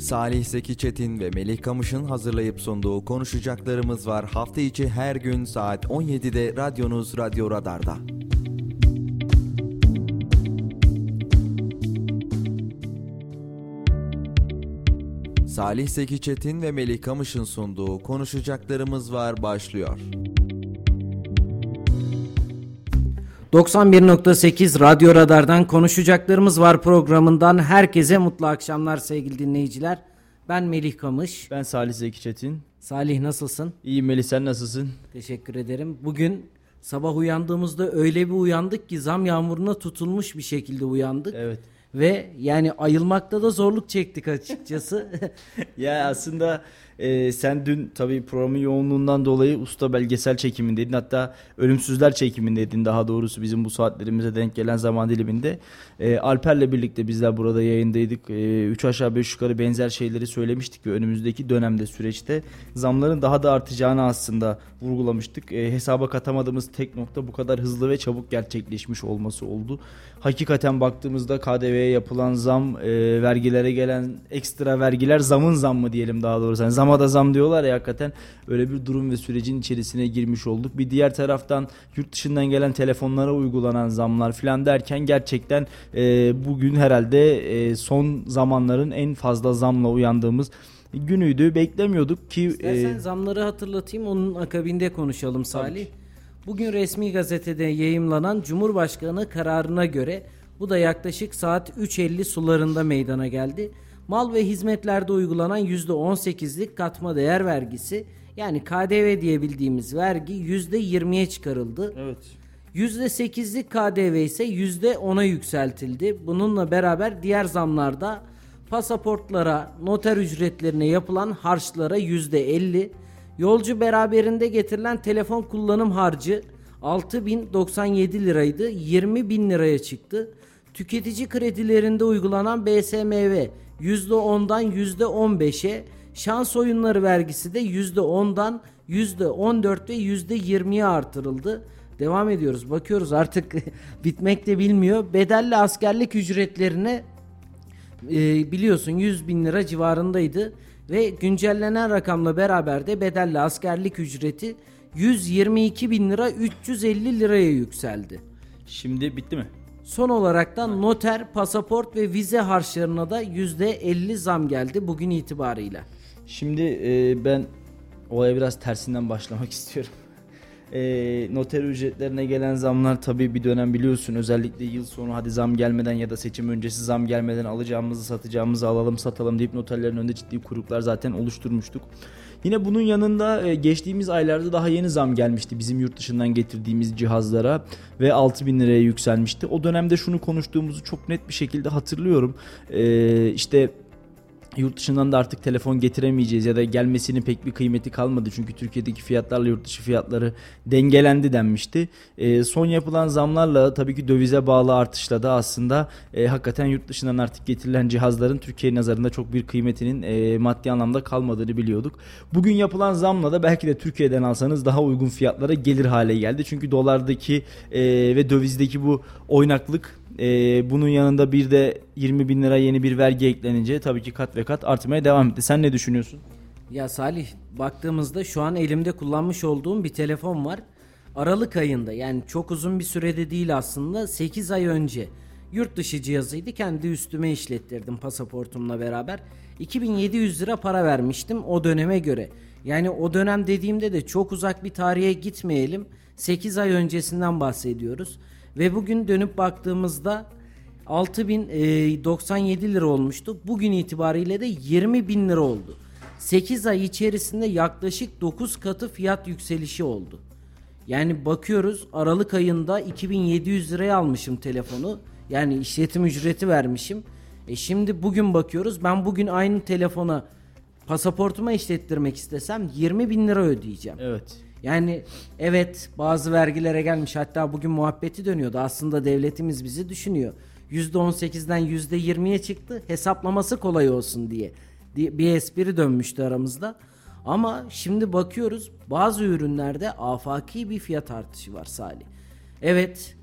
Salih Zeki Çetin ve Melih Kamış'ın hazırlayıp sunduğu konuşacaklarımız var. Hafta içi her gün saat 17'de radyonuz Radyo Radar'da. Salih Zeki Çetin ve Melih Kamış'ın sunduğu konuşacaklarımız var başlıyor. 91.8 Radyo Radar'dan konuşacaklarımız var programından herkese mutlu akşamlar sevgili dinleyiciler. Ben Melih Kamış. Ben Salih Zeki Çetin. Salih nasılsın? İyiyim Melih sen nasılsın? Teşekkür ederim. Bugün sabah uyandığımızda öyle bir uyandık ki zam yağmuruna tutulmuş bir şekilde uyandık. Evet. Ve yani ayılmakta da zorluk çektik açıkçası. ya aslında e, sen dün tabii programın yoğunluğundan dolayı usta belgesel çekimindeydin. Hatta ölümsüzler çekimindeydin daha doğrusu bizim bu saatlerimize denk gelen zaman diliminde. E, Alper'le birlikte bizler burada yayındaydık. E, üç aşağı beş yukarı benzer şeyleri söylemiştik ve önümüzdeki dönemde süreçte zamların daha da artacağını aslında vurgulamıştık. E, hesaba katamadığımız tek nokta bu kadar hızlı ve çabuk gerçekleşmiş olması oldu. Hakikaten baktığımızda KDV'ye yapılan zam, e, vergilere gelen ekstra vergiler zamın zammı diyelim daha doğrusu. Yani zama da zam diyorlar ya hakikaten öyle bir durum ve sürecin içerisine girmiş olduk. Bir diğer taraftan yurt dışından gelen telefonlara uygulanan zamlar falan derken gerçekten e, bugün herhalde e, son zamanların en fazla zamla uyandığımız günüydü. Beklemiyorduk ki... İstersen e, zamları hatırlatayım onun akabinde konuşalım Salih. Bugün resmi gazetede yayımlanan Cumhurbaşkanı kararına göre bu da yaklaşık saat 3.50 sularında meydana geldi. Mal ve hizmetlerde uygulanan %18'lik katma değer vergisi yani KDV diye bildiğimiz vergi %20'ye çıkarıldı. Evet. %8'lik KDV ise %10'a yükseltildi. Bununla beraber diğer zamlarda pasaportlara, noter ücretlerine yapılan harçlara %50, yolcu beraberinde getirilen telefon kullanım harcı 6097 liraydı 20 bin liraya çıktı. Tüketici kredilerinde uygulanan BSMV %10'dan %15'e, şans oyunları vergisi de %10'dan %14 ve %20'ye artırıldı. Devam ediyoruz. Bakıyoruz artık bitmek de bilmiyor. Bedelli askerlik ücretlerine e, biliyorsun 100 bin lira civarındaydı. Ve güncellenen rakamla beraber de bedelli askerlik ücreti 122 bin lira 350 liraya yükseldi. Şimdi bitti mi? Son olarak da noter, pasaport ve vize harçlarına da %50 zam geldi bugün itibarıyla. Şimdi e, ben olaya biraz tersinden başlamak istiyorum. E, noter ücretlerine gelen zamlar tabii bir dönem biliyorsun özellikle yıl sonu hadi zam gelmeden ya da seçim öncesi zam gelmeden alacağımızı satacağımızı alalım satalım deyip noterlerin önünde ciddi kuyruklar zaten oluşturmuştuk. Yine bunun yanında e, geçtiğimiz aylarda daha yeni zam gelmişti bizim yurt dışından getirdiğimiz cihazlara ve 6000 liraya yükselmişti. O dönemde şunu konuştuğumuzu çok net bir şekilde hatırlıyorum. Ee, işte yurt dışından da artık telefon getiremeyeceğiz ya da gelmesinin pek bir kıymeti kalmadı. Çünkü Türkiye'deki fiyatlarla yurt dışı fiyatları dengelendi denmişti. E, son yapılan zamlarla tabii ki dövize bağlı artışla da aslında e, hakikaten yurt dışından artık getirilen cihazların Türkiye nazarında çok bir kıymetinin e, maddi anlamda kalmadığını biliyorduk. Bugün yapılan zamla da belki de Türkiye'den alsanız daha uygun fiyatlara gelir hale geldi. Çünkü dolardaki e, ve dövizdeki bu oynaklık ee, bunun yanında bir de 20 bin lira yeni bir vergi eklenince tabii ki kat ve kat artmaya devam etti. Sen ne düşünüyorsun? Ya Salih baktığımızda şu an elimde kullanmış olduğum bir telefon var. Aralık ayında yani çok uzun bir sürede değil aslında 8 ay önce yurt dışı cihazıydı kendi üstüme işlettirdim pasaportumla beraber. 2700 lira para vermiştim o döneme göre. Yani o dönem dediğimde de çok uzak bir tarihe gitmeyelim. 8 ay öncesinden bahsediyoruz. Ve bugün dönüp baktığımızda 6097 e, lira olmuştu. Bugün itibariyle de 20 bin lira oldu. 8 ay içerisinde yaklaşık 9 katı fiyat yükselişi oldu. Yani bakıyoruz Aralık ayında 2700 liraya almışım telefonu. Yani işletim ücreti vermişim. E şimdi bugün bakıyoruz ben bugün aynı telefona pasaportuma işlettirmek istesem 20 bin lira ödeyeceğim. Evet. Yani evet bazı vergilere gelmiş hatta bugün muhabbeti dönüyordu aslında devletimiz bizi düşünüyor. %18'den %20'ye çıktı hesaplaması kolay olsun diye bir espri dönmüştü aramızda. Ama şimdi bakıyoruz bazı ürünlerde afaki bir fiyat artışı var Salih. Evet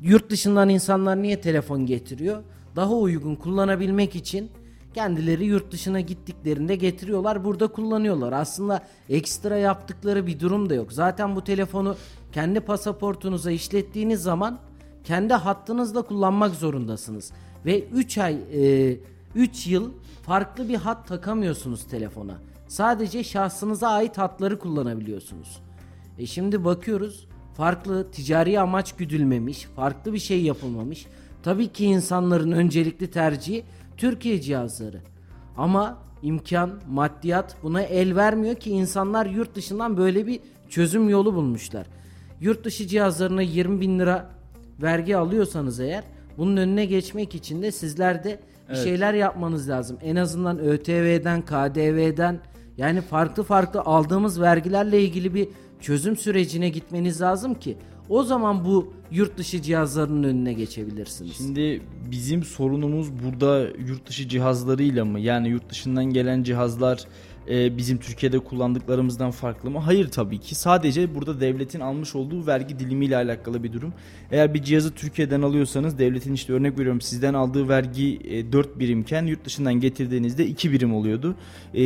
yurt dışından insanlar niye telefon getiriyor? Daha uygun kullanabilmek için kendileri yurt dışına gittiklerinde getiriyorlar burada kullanıyorlar. Aslında ekstra yaptıkları bir durum da yok. Zaten bu telefonu kendi pasaportunuza işlettiğiniz zaman kendi hattınızla kullanmak zorundasınız. Ve 3 ay 3 yıl farklı bir hat takamıyorsunuz telefona. Sadece şahsınıza ait hatları kullanabiliyorsunuz. E şimdi bakıyoruz farklı ticari amaç güdülmemiş, farklı bir şey yapılmamış. Tabii ki insanların öncelikli tercihi Türkiye cihazları. Ama imkan, maddiyat buna el vermiyor ki insanlar yurt dışından böyle bir çözüm yolu bulmuşlar. Yurt dışı cihazlarına 20 bin lira vergi alıyorsanız eğer bunun önüne geçmek için de sizler de bir şeyler yapmanız lazım. En azından ÖTV'den, KDV'den yani farklı farklı aldığımız vergilerle ilgili bir çözüm sürecine gitmeniz lazım ki o zaman bu yurt dışı cihazlarının önüne geçebilirsiniz. Şimdi bizim sorunumuz burada yurt dışı cihazlarıyla mı? Yani yurt dışından gelen cihazlar e, bizim Türkiye'de kullandıklarımızdan farklı mı? Hayır tabii ki. Sadece burada devletin almış olduğu vergi dilimiyle alakalı bir durum. Eğer bir cihazı Türkiye'den alıyorsanız devletin işte örnek veriyorum sizden aldığı vergi e, 4 birimken yurt dışından getirdiğinizde 2 birim oluyordu. E,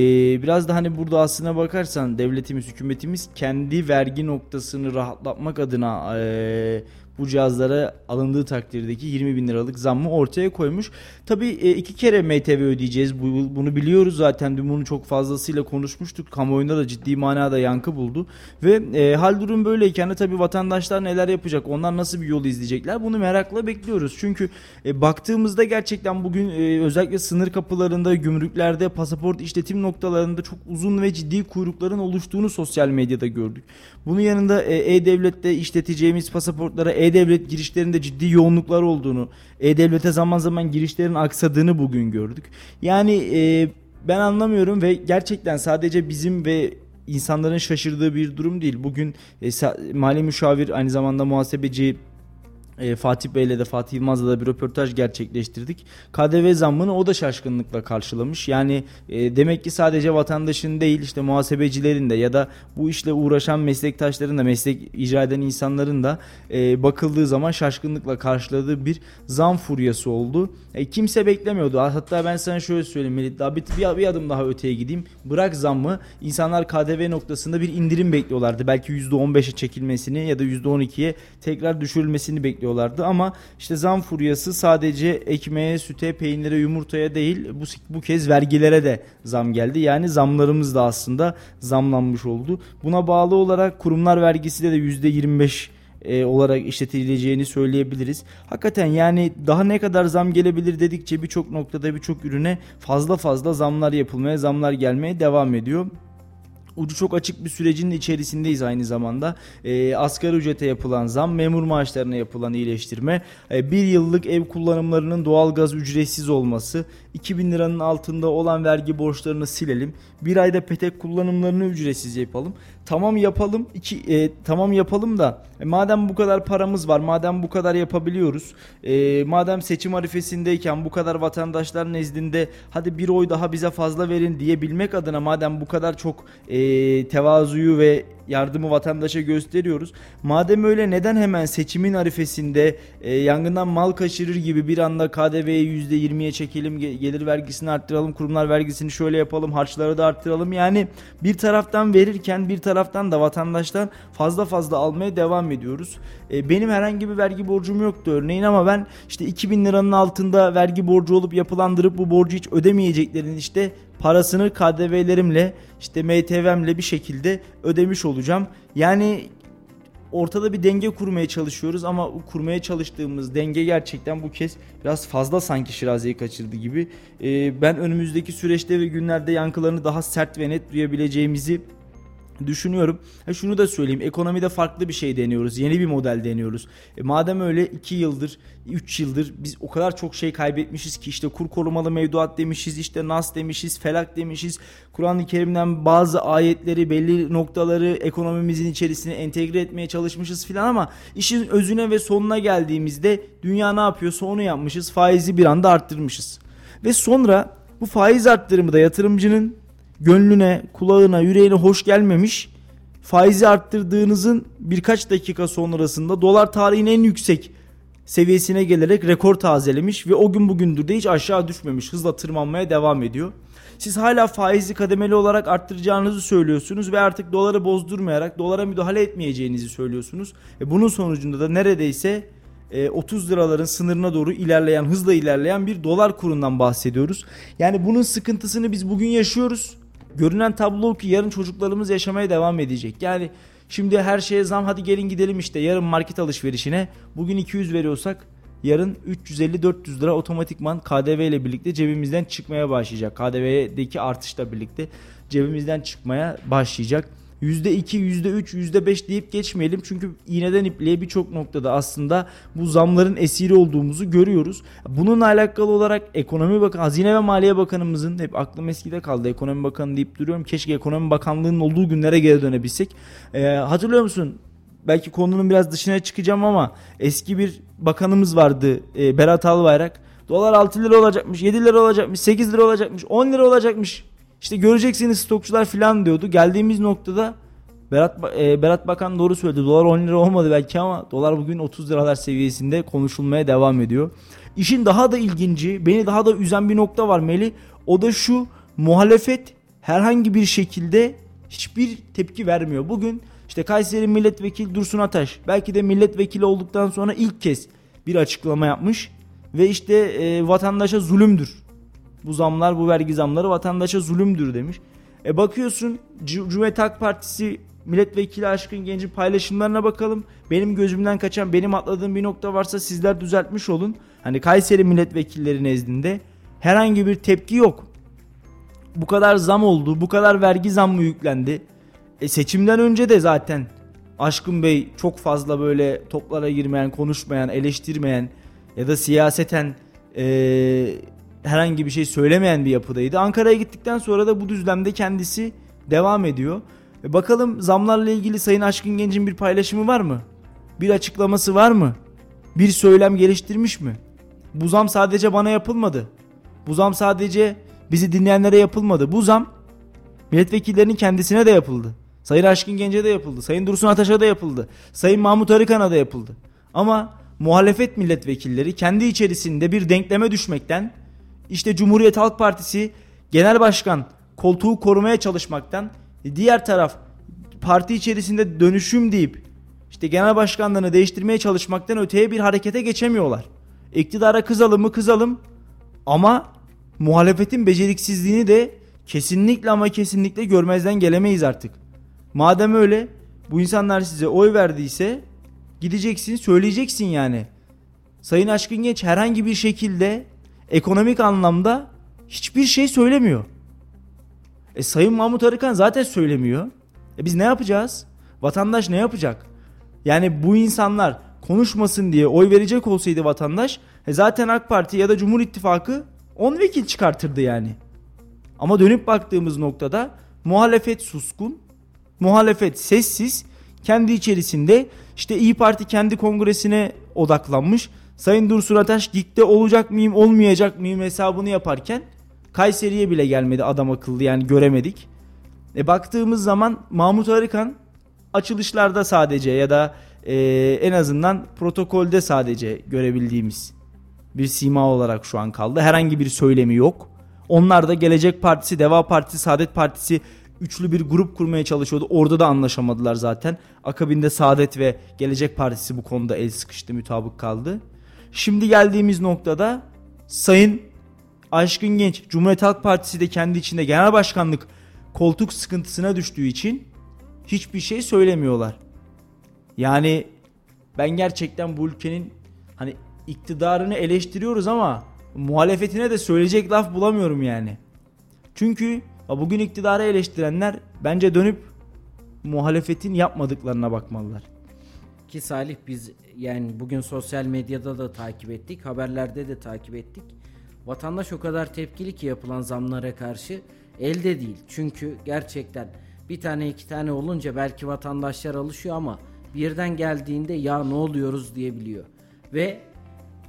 biraz da hani burada aslına bakarsan devletimiz, hükümetimiz kendi vergi noktasını rahatlatmak adına e, bu cihazlara alındığı takdirdeki 20 bin liralık zammı ortaya koymuş. Tabii e, iki kere MTV ödeyeceğiz. Bu, bunu biliyoruz zaten. Dün bunu çok fazlasıyla konuşmuştuk. Kamuoyunda da ciddi manada yankı buldu. Ve e, hal durum böyleyken de tabii vatandaşlar neler yapacak? Onlar nasıl bir yol izleyecekler? Bunu merakla bekliyoruz. Çünkü e, baktığımızda gerçekten bugün e, özellikle sınır kapılarında, gümrüklerde, pasaport işletim noktalarında çok uzun ve ciddi kuyrukların oluştuğunu sosyal medyada gördük. Bunun yanında e, E-Devlet'te işleteceğimiz pasaportlara E-Devlet girişlerinde ciddi yoğunluklar olduğunu, E-Devlet'e zaman zaman girişlerin aksadığını bugün gördük. Yani e, ben anlamıyorum ve gerçekten sadece bizim ve insanların şaşırdığı bir durum değil. Bugün e, mali müşavir aynı zamanda muhasebeci e, Fatih Bey'le de Fatih Yılmaz'la da bir röportaj gerçekleştirdik. KDV zammını o da şaşkınlıkla karşılamış. Yani e, demek ki sadece vatandaşın değil işte muhasebecilerin de ya da bu işle uğraşan meslektaşların da meslek icra eden insanların da e, bakıldığı zaman şaşkınlıkla karşıladığı bir zam furyası oldu. E, kimse beklemiyordu. Hatta ben sana şöyle söyleyeyim Melih daha bir, bir, bir adım daha öteye gideyim. Bırak zammı insanlar KDV noktasında bir indirim bekliyorlardı. Belki %15'e çekilmesini ya da %12'ye tekrar düşürülmesini bekliyorlardı bekliyorlardı ama işte zam furyası sadece ekmeğe, süte, peynire, yumurtaya değil bu, bu kez vergilere de zam geldi. Yani zamlarımız da aslında zamlanmış oldu. Buna bağlı olarak kurumlar vergisi de %25 e, olarak işletileceğini söyleyebiliriz. Hakikaten yani daha ne kadar zam gelebilir dedikçe birçok noktada birçok ürüne fazla fazla zamlar yapılmaya, zamlar gelmeye devam ediyor ucu çok açık bir sürecin içerisindeyiz aynı zamanda. E, asgari ücrete yapılan zam, memur maaşlarına yapılan iyileştirme, e, bir yıllık ev kullanımlarının doğalgaz ücretsiz olması, 2000 liranın altında olan vergi borçlarını silelim. Bir ayda petek kullanımlarını ücretsiz yapalım. Tamam yapalım. iki e, tamam yapalım da e, madem bu kadar paramız var, madem bu kadar yapabiliyoruz, e, madem seçim arifesindeyken bu kadar vatandaşlar nezdinde hadi bir oy daha bize fazla verin diyebilmek adına madem bu kadar çok e, tevazuyu ve yardımı vatandaşa gösteriyoruz. Madem öyle neden hemen seçimin arifesinde e, yangından mal kaçırır gibi bir anda KDV'yi %20'ye çekelim, gelir vergisini arttıralım, kurumlar vergisini şöyle yapalım, harçları da arttıralım. Yani bir taraftan verirken bir taraftan da vatandaştan fazla fazla almaya devam ediyoruz. E, benim herhangi bir vergi borcum yoktu örneğin ama ben işte 2000 liranın altında vergi borcu olup yapılandırıp bu borcu hiç ödemeyeceklerin işte parasını KDV'lerimle işte MTV'mle bir şekilde ödemiş olacağım. Yani ortada bir denge kurmaya çalışıyoruz ama kurmaya çalıştığımız denge gerçekten bu kez biraz fazla sanki Şirazi'yi kaçırdı gibi. Ee, ben önümüzdeki süreçte ve günlerde yankılarını daha sert ve net duyabileceğimizi düşünüyorum. Ha şunu da söyleyeyim. Ekonomide farklı bir şey deniyoruz. Yeni bir model deniyoruz. E madem öyle 2 yıldır, 3 yıldır biz o kadar çok şey kaybetmişiz ki işte kur korumalı mevduat demişiz, işte nas demişiz, felak demişiz. Kur'an-ı Kerim'den bazı ayetleri, belli noktaları ekonomimizin içerisine entegre etmeye çalışmışız filan ama işin özüne ve sonuna geldiğimizde dünya ne yapıyorsa onu yapmışız. Faizi bir anda arttırmışız. Ve sonra bu faiz arttırımı da yatırımcının gönlüne, kulağına, yüreğine hoş gelmemiş faizi arttırdığınızın birkaç dakika sonrasında dolar tarihin en yüksek seviyesine gelerek rekor tazelemiş ve o gün bugündür de hiç aşağı düşmemiş. Hızla tırmanmaya devam ediyor. Siz hala faizi kademeli olarak arttıracağınızı söylüyorsunuz ve artık doları bozdurmayarak dolara müdahale etmeyeceğinizi söylüyorsunuz. E bunun sonucunda da neredeyse 30 e, liraların sınırına doğru ilerleyen, hızla ilerleyen bir dolar kurundan bahsediyoruz. Yani bunun sıkıntısını biz bugün yaşıyoruz. Görünen tablo ki yarın çocuklarımız yaşamaya devam edecek. Yani şimdi her şeye zam hadi gelin gidelim işte yarın market alışverişine bugün 200 veriyorsak yarın 350-400 lira otomatikman KDV ile birlikte cebimizden çıkmaya başlayacak. KDV'deki artışla birlikte cebimizden çıkmaya başlayacak. %2, %3, %5 deyip geçmeyelim. Çünkü iğneden ipliğe birçok noktada aslında bu zamların esiri olduğumuzu görüyoruz. Bununla alakalı olarak Ekonomi Bakanı, Hazine ve Maliye Bakanımızın hep aklım eskide kaldı. Ekonomi Bakanı deyip duruyorum. Keşke Ekonomi Bakanlığı'nın olduğu günlere geri dönebilsek. Ee, hatırlıyor musun? Belki konunun biraz dışına çıkacağım ama eski bir bakanımız vardı e, Berat Albayrak. Dolar 6 lira olacakmış, 7 lira olacakmış, 8 lira olacakmış, 10 lira olacakmış. İşte göreceksiniz stokçular falan diyordu. Geldiğimiz noktada Berat, e, Berat Bakan doğru söyledi. Dolar 10 lira olmadı belki ama dolar bugün 30 liralar seviyesinde konuşulmaya devam ediyor. İşin daha da ilginci, beni daha da üzen bir nokta var Meli. O da şu muhalefet herhangi bir şekilde hiçbir tepki vermiyor. Bugün işte Kayseri Milletvekili Dursun Ataş belki de milletvekili olduktan sonra ilk kez bir açıklama yapmış ve işte e, vatandaşa zulümdür bu zamlar, bu vergi zamları vatandaşa zulümdür demiş. E bakıyorsun Cumhuriyet Halk Partisi milletvekili Aşkın Genç'in paylaşımlarına bakalım. Benim gözümden kaçan, benim atladığım bir nokta varsa sizler düzeltmiş olun. Hani Kayseri milletvekilleri nezdinde herhangi bir tepki yok. Bu kadar zam oldu, bu kadar vergi zammı yüklendi. E seçimden önce de zaten Aşkın Bey çok fazla böyle toplara girmeyen, konuşmayan, eleştirmeyen ya da siyaseten ee, herhangi bir şey söylemeyen bir yapıdaydı. Ankara'ya gittikten sonra da bu düzlemde kendisi devam ediyor. E bakalım zamlarla ilgili Sayın Aşkın Genç'in bir paylaşımı var mı? Bir açıklaması var mı? Bir söylem geliştirmiş mi? Bu zam sadece bana yapılmadı. Bu zam sadece bizi dinleyenlere yapılmadı. Bu zam milletvekillerinin kendisine de yapıldı. Sayın Aşkın Genç'e de yapıldı. Sayın Dursun Ataş'a da yapıldı. Sayın Mahmut Arıkan'a da yapıldı. Ama muhalefet milletvekilleri kendi içerisinde bir denkleme düşmekten işte Cumhuriyet Halk Partisi Genel Başkan koltuğu korumaya çalışmaktan diğer taraf parti içerisinde dönüşüm deyip işte genel başkanlığını değiştirmeye çalışmaktan öteye bir harekete geçemiyorlar. İktidara kızalım mı kızalım ama muhalefetin beceriksizliğini de kesinlikle ama kesinlikle görmezden gelemeyiz artık. Madem öyle bu insanlar size oy verdiyse gideceksin söyleyeceksin yani. Sayın Aşkın Genç herhangi bir şekilde ekonomik anlamda hiçbir şey söylemiyor. E Sayın Mahmut Arıkan zaten söylemiyor. E biz ne yapacağız? Vatandaş ne yapacak? Yani bu insanlar konuşmasın diye oy verecek olsaydı vatandaş e zaten AK Parti ya da Cumhur İttifakı 10 vekil çıkartırdı yani. Ama dönüp baktığımız noktada muhalefet suskun, muhalefet sessiz, kendi içerisinde işte İyi Parti kendi kongresine odaklanmış. Sayın Dursun Ataş dikte olacak mıyım olmayacak mıyım hesabını yaparken Kayseri'ye bile gelmedi adam akıllı yani göremedik. E baktığımız zaman Mahmut Arıkan açılışlarda sadece ya da e, en azından protokolde sadece görebildiğimiz bir sima olarak şu an kaldı. Herhangi bir söylemi yok. Onlar da Gelecek Partisi, Deva Partisi, Saadet Partisi üçlü bir grup kurmaya çalışıyordu. Orada da anlaşamadılar zaten. Akabinde Saadet ve Gelecek Partisi bu konuda el sıkıştı, mutabık kaldı. Şimdi geldiğimiz noktada Sayın Aşkın Genç Cumhuriyet Halk Partisi de kendi içinde genel başkanlık koltuk sıkıntısına düştüğü için hiçbir şey söylemiyorlar. Yani ben gerçekten bu ülkenin hani iktidarını eleştiriyoruz ama muhalefetine de söyleyecek laf bulamıyorum yani. Çünkü bugün iktidarı eleştirenler bence dönüp muhalefetin yapmadıklarına bakmalılar. Ki Salih biz yani bugün sosyal medyada da takip ettik, haberlerde de takip ettik. Vatandaş o kadar tepkili ki yapılan zamlara karşı elde değil. Çünkü gerçekten bir tane iki tane olunca belki vatandaşlar alışıyor ama birden geldiğinde ya ne oluyoruz diyebiliyor. Ve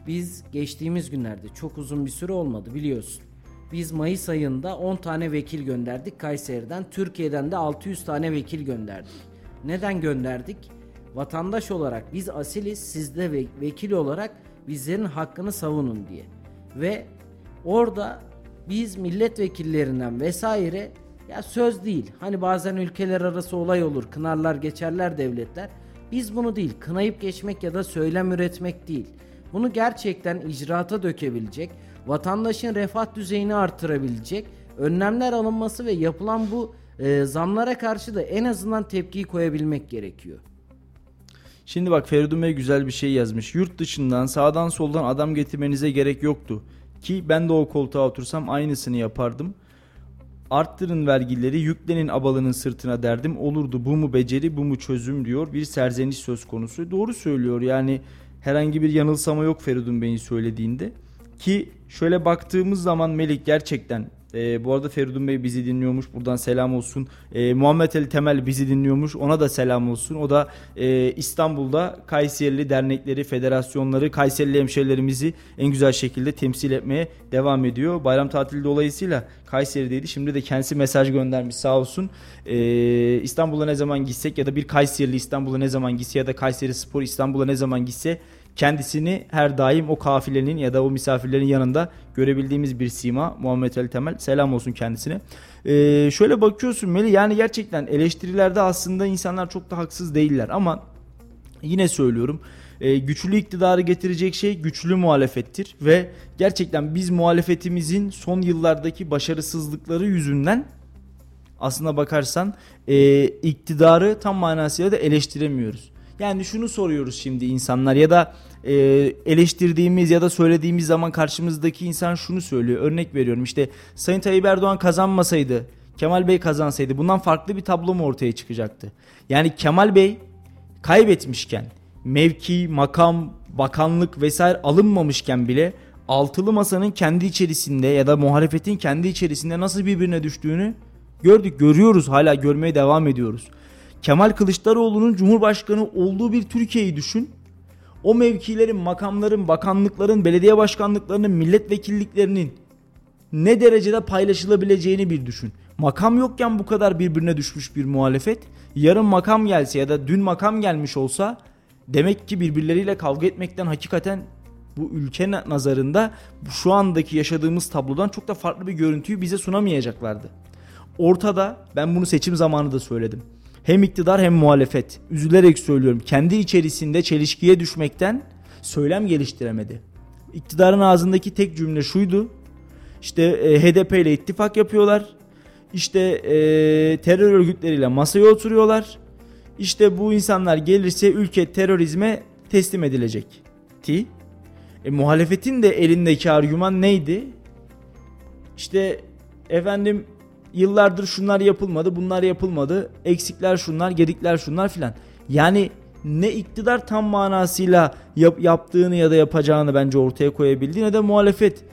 biz geçtiğimiz günlerde çok uzun bir süre olmadı biliyorsun. Biz Mayıs ayında 10 tane vekil gönderdik Kayseri'den. Türkiye'den de 600 tane vekil gönderdik. Neden gönderdik? Vatandaş olarak biz asiliz sizde ve vekil olarak bizlerin hakkını savunun diye. Ve orada biz milletvekillerinden vesaire ya söz değil. Hani bazen ülkeler arası olay olur. Kınarlar geçerler devletler. Biz bunu değil. Kınayıp geçmek ya da söylem üretmek değil. Bunu gerçekten icraata dökebilecek, vatandaşın refah düzeyini artırabilecek önlemler alınması ve yapılan bu e, zamlara karşı da en azından tepkiyi koyabilmek gerekiyor. Şimdi bak Feridun Bey güzel bir şey yazmış. Yurt dışından sağdan soldan adam getirmenize gerek yoktu. Ki ben de o koltuğa otursam aynısını yapardım. Arttırın vergileri yüklenin abalının sırtına derdim olurdu bu mu beceri bu mu çözüm diyor bir serzeniş söz konusu. Doğru söylüyor yani herhangi bir yanılsama yok Feridun Bey'in söylediğinde. Ki şöyle baktığımız zaman Melik gerçekten e, bu arada Feridun Bey bizi dinliyormuş. Buradan selam olsun. E, Muhammed Ali Temel bizi dinliyormuş. Ona da selam olsun. O da e, İstanbul'da Kayserili dernekleri, federasyonları, Kayserili hemşehrilerimizi en güzel şekilde temsil etmeye devam ediyor. Bayram tatili dolayısıyla Kayseri'deydi. Şimdi de kendisi mesaj göndermiş sağ olsun. E, İstanbul'a ne zaman gitsek ya da bir Kayserili İstanbul'a ne zaman gitse ya da Kayseri Spor İstanbul'a ne zaman gitse kendisini her daim o kafilenin ya da o misafirlerin yanında görebildiğimiz bir sima Muhammed Ali Temel. Selam olsun kendisine. Ee, şöyle bakıyorsun Meli yani gerçekten eleştirilerde aslında insanlar çok da haksız değiller ama yine söylüyorum e, güçlü iktidarı getirecek şey güçlü muhalefettir ve gerçekten biz muhalefetimizin son yıllardaki başarısızlıkları yüzünden aslına bakarsan e, iktidarı tam manasıyla da eleştiremiyoruz. Yani şunu soruyoruz şimdi insanlar ya da e, eleştirdiğimiz ya da söylediğimiz zaman karşımızdaki insan şunu söylüyor. Örnek veriyorum işte Sayın Tayyip Erdoğan kazanmasaydı, Kemal Bey kazansaydı bundan farklı bir tablo mu ortaya çıkacaktı? Yani Kemal Bey kaybetmişken mevki, makam, bakanlık vesaire alınmamışken bile altılı masanın kendi içerisinde ya da muhalefetin kendi içerisinde nasıl birbirine düştüğünü gördük, görüyoruz, hala görmeye devam ediyoruz. Kemal Kılıçdaroğlu'nun Cumhurbaşkanı olduğu bir Türkiye'yi düşün. O mevkilerin, makamların, bakanlıkların, belediye başkanlıklarının, milletvekilliklerinin ne derecede paylaşılabileceğini bir düşün. Makam yokken bu kadar birbirine düşmüş bir muhalefet. Yarın makam gelse ya da dün makam gelmiş olsa demek ki birbirleriyle kavga etmekten hakikaten bu ülke nazarında şu andaki yaşadığımız tablodan çok da farklı bir görüntüyü bize sunamayacaklardı. Ortada ben bunu seçim zamanı da söyledim hem iktidar hem muhalefet üzülerek söylüyorum kendi içerisinde çelişkiye düşmekten söylem geliştiremedi. İktidarın ağzındaki tek cümle şuydu. İşte e, HDP ile ittifak yapıyorlar. İşte e, terör örgütleriyle masaya oturuyorlar. İşte bu insanlar gelirse ülke terörizme teslim edilecek. Ti. E, muhalefetin de elindeki argüman neydi? İşte efendim yıllardır şunlar yapılmadı, bunlar yapılmadı. Eksikler şunlar, gedikler şunlar filan. Yani ne iktidar tam manasıyla yap, yaptığını ya da yapacağını bence ortaya koyabildi ne de muhalefet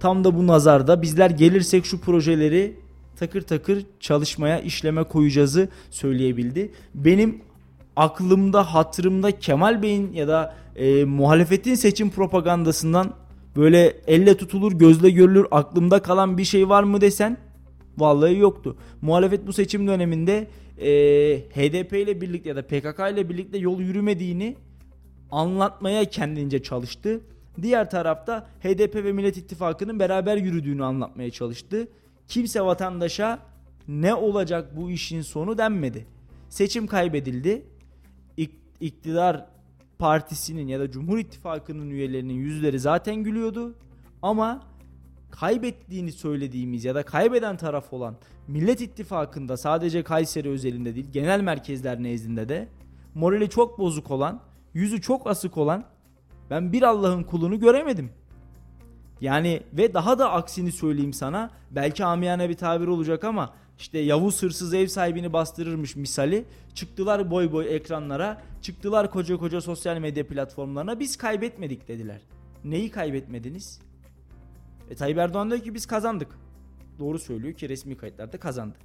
tam da bu nazarda bizler gelirsek şu projeleri takır takır çalışmaya, işleme koyacağızı söyleyebildi. Benim aklımda, hatırımda Kemal Bey'in ya da e, muhalefetin seçim propagandasından böyle elle tutulur, gözle görülür aklımda kalan bir şey var mı desen Vallahi yoktu. Muhalefet bu seçim döneminde e, HDP ile birlikte ya da PKK ile birlikte yol yürümediğini anlatmaya kendince çalıştı. Diğer tarafta HDP ve Millet İttifakı'nın beraber yürüdüğünü anlatmaya çalıştı. Kimse vatandaşa ne olacak bu işin sonu denmedi. Seçim kaybedildi. İktidar partisinin ya da Cumhur İttifakı'nın üyelerinin yüzleri zaten gülüyordu. Ama kaybettiğini söylediğimiz ya da kaybeden taraf olan Millet İttifakı'nda sadece Kayseri özelinde değil genel merkezler nezdinde de morali çok bozuk olan, yüzü çok asık olan ben bir Allah'ın kulunu göremedim. Yani ve daha da aksini söyleyeyim sana belki amiyane bir tabir olacak ama işte Yavuz hırsız ev sahibini bastırırmış misali çıktılar boy boy ekranlara çıktılar koca koca sosyal medya platformlarına biz kaybetmedik dediler. Neyi kaybetmediniz? E, Tayyip Erdoğan diyor ki biz kazandık. Doğru söylüyor ki resmi kayıtlarda kazandı.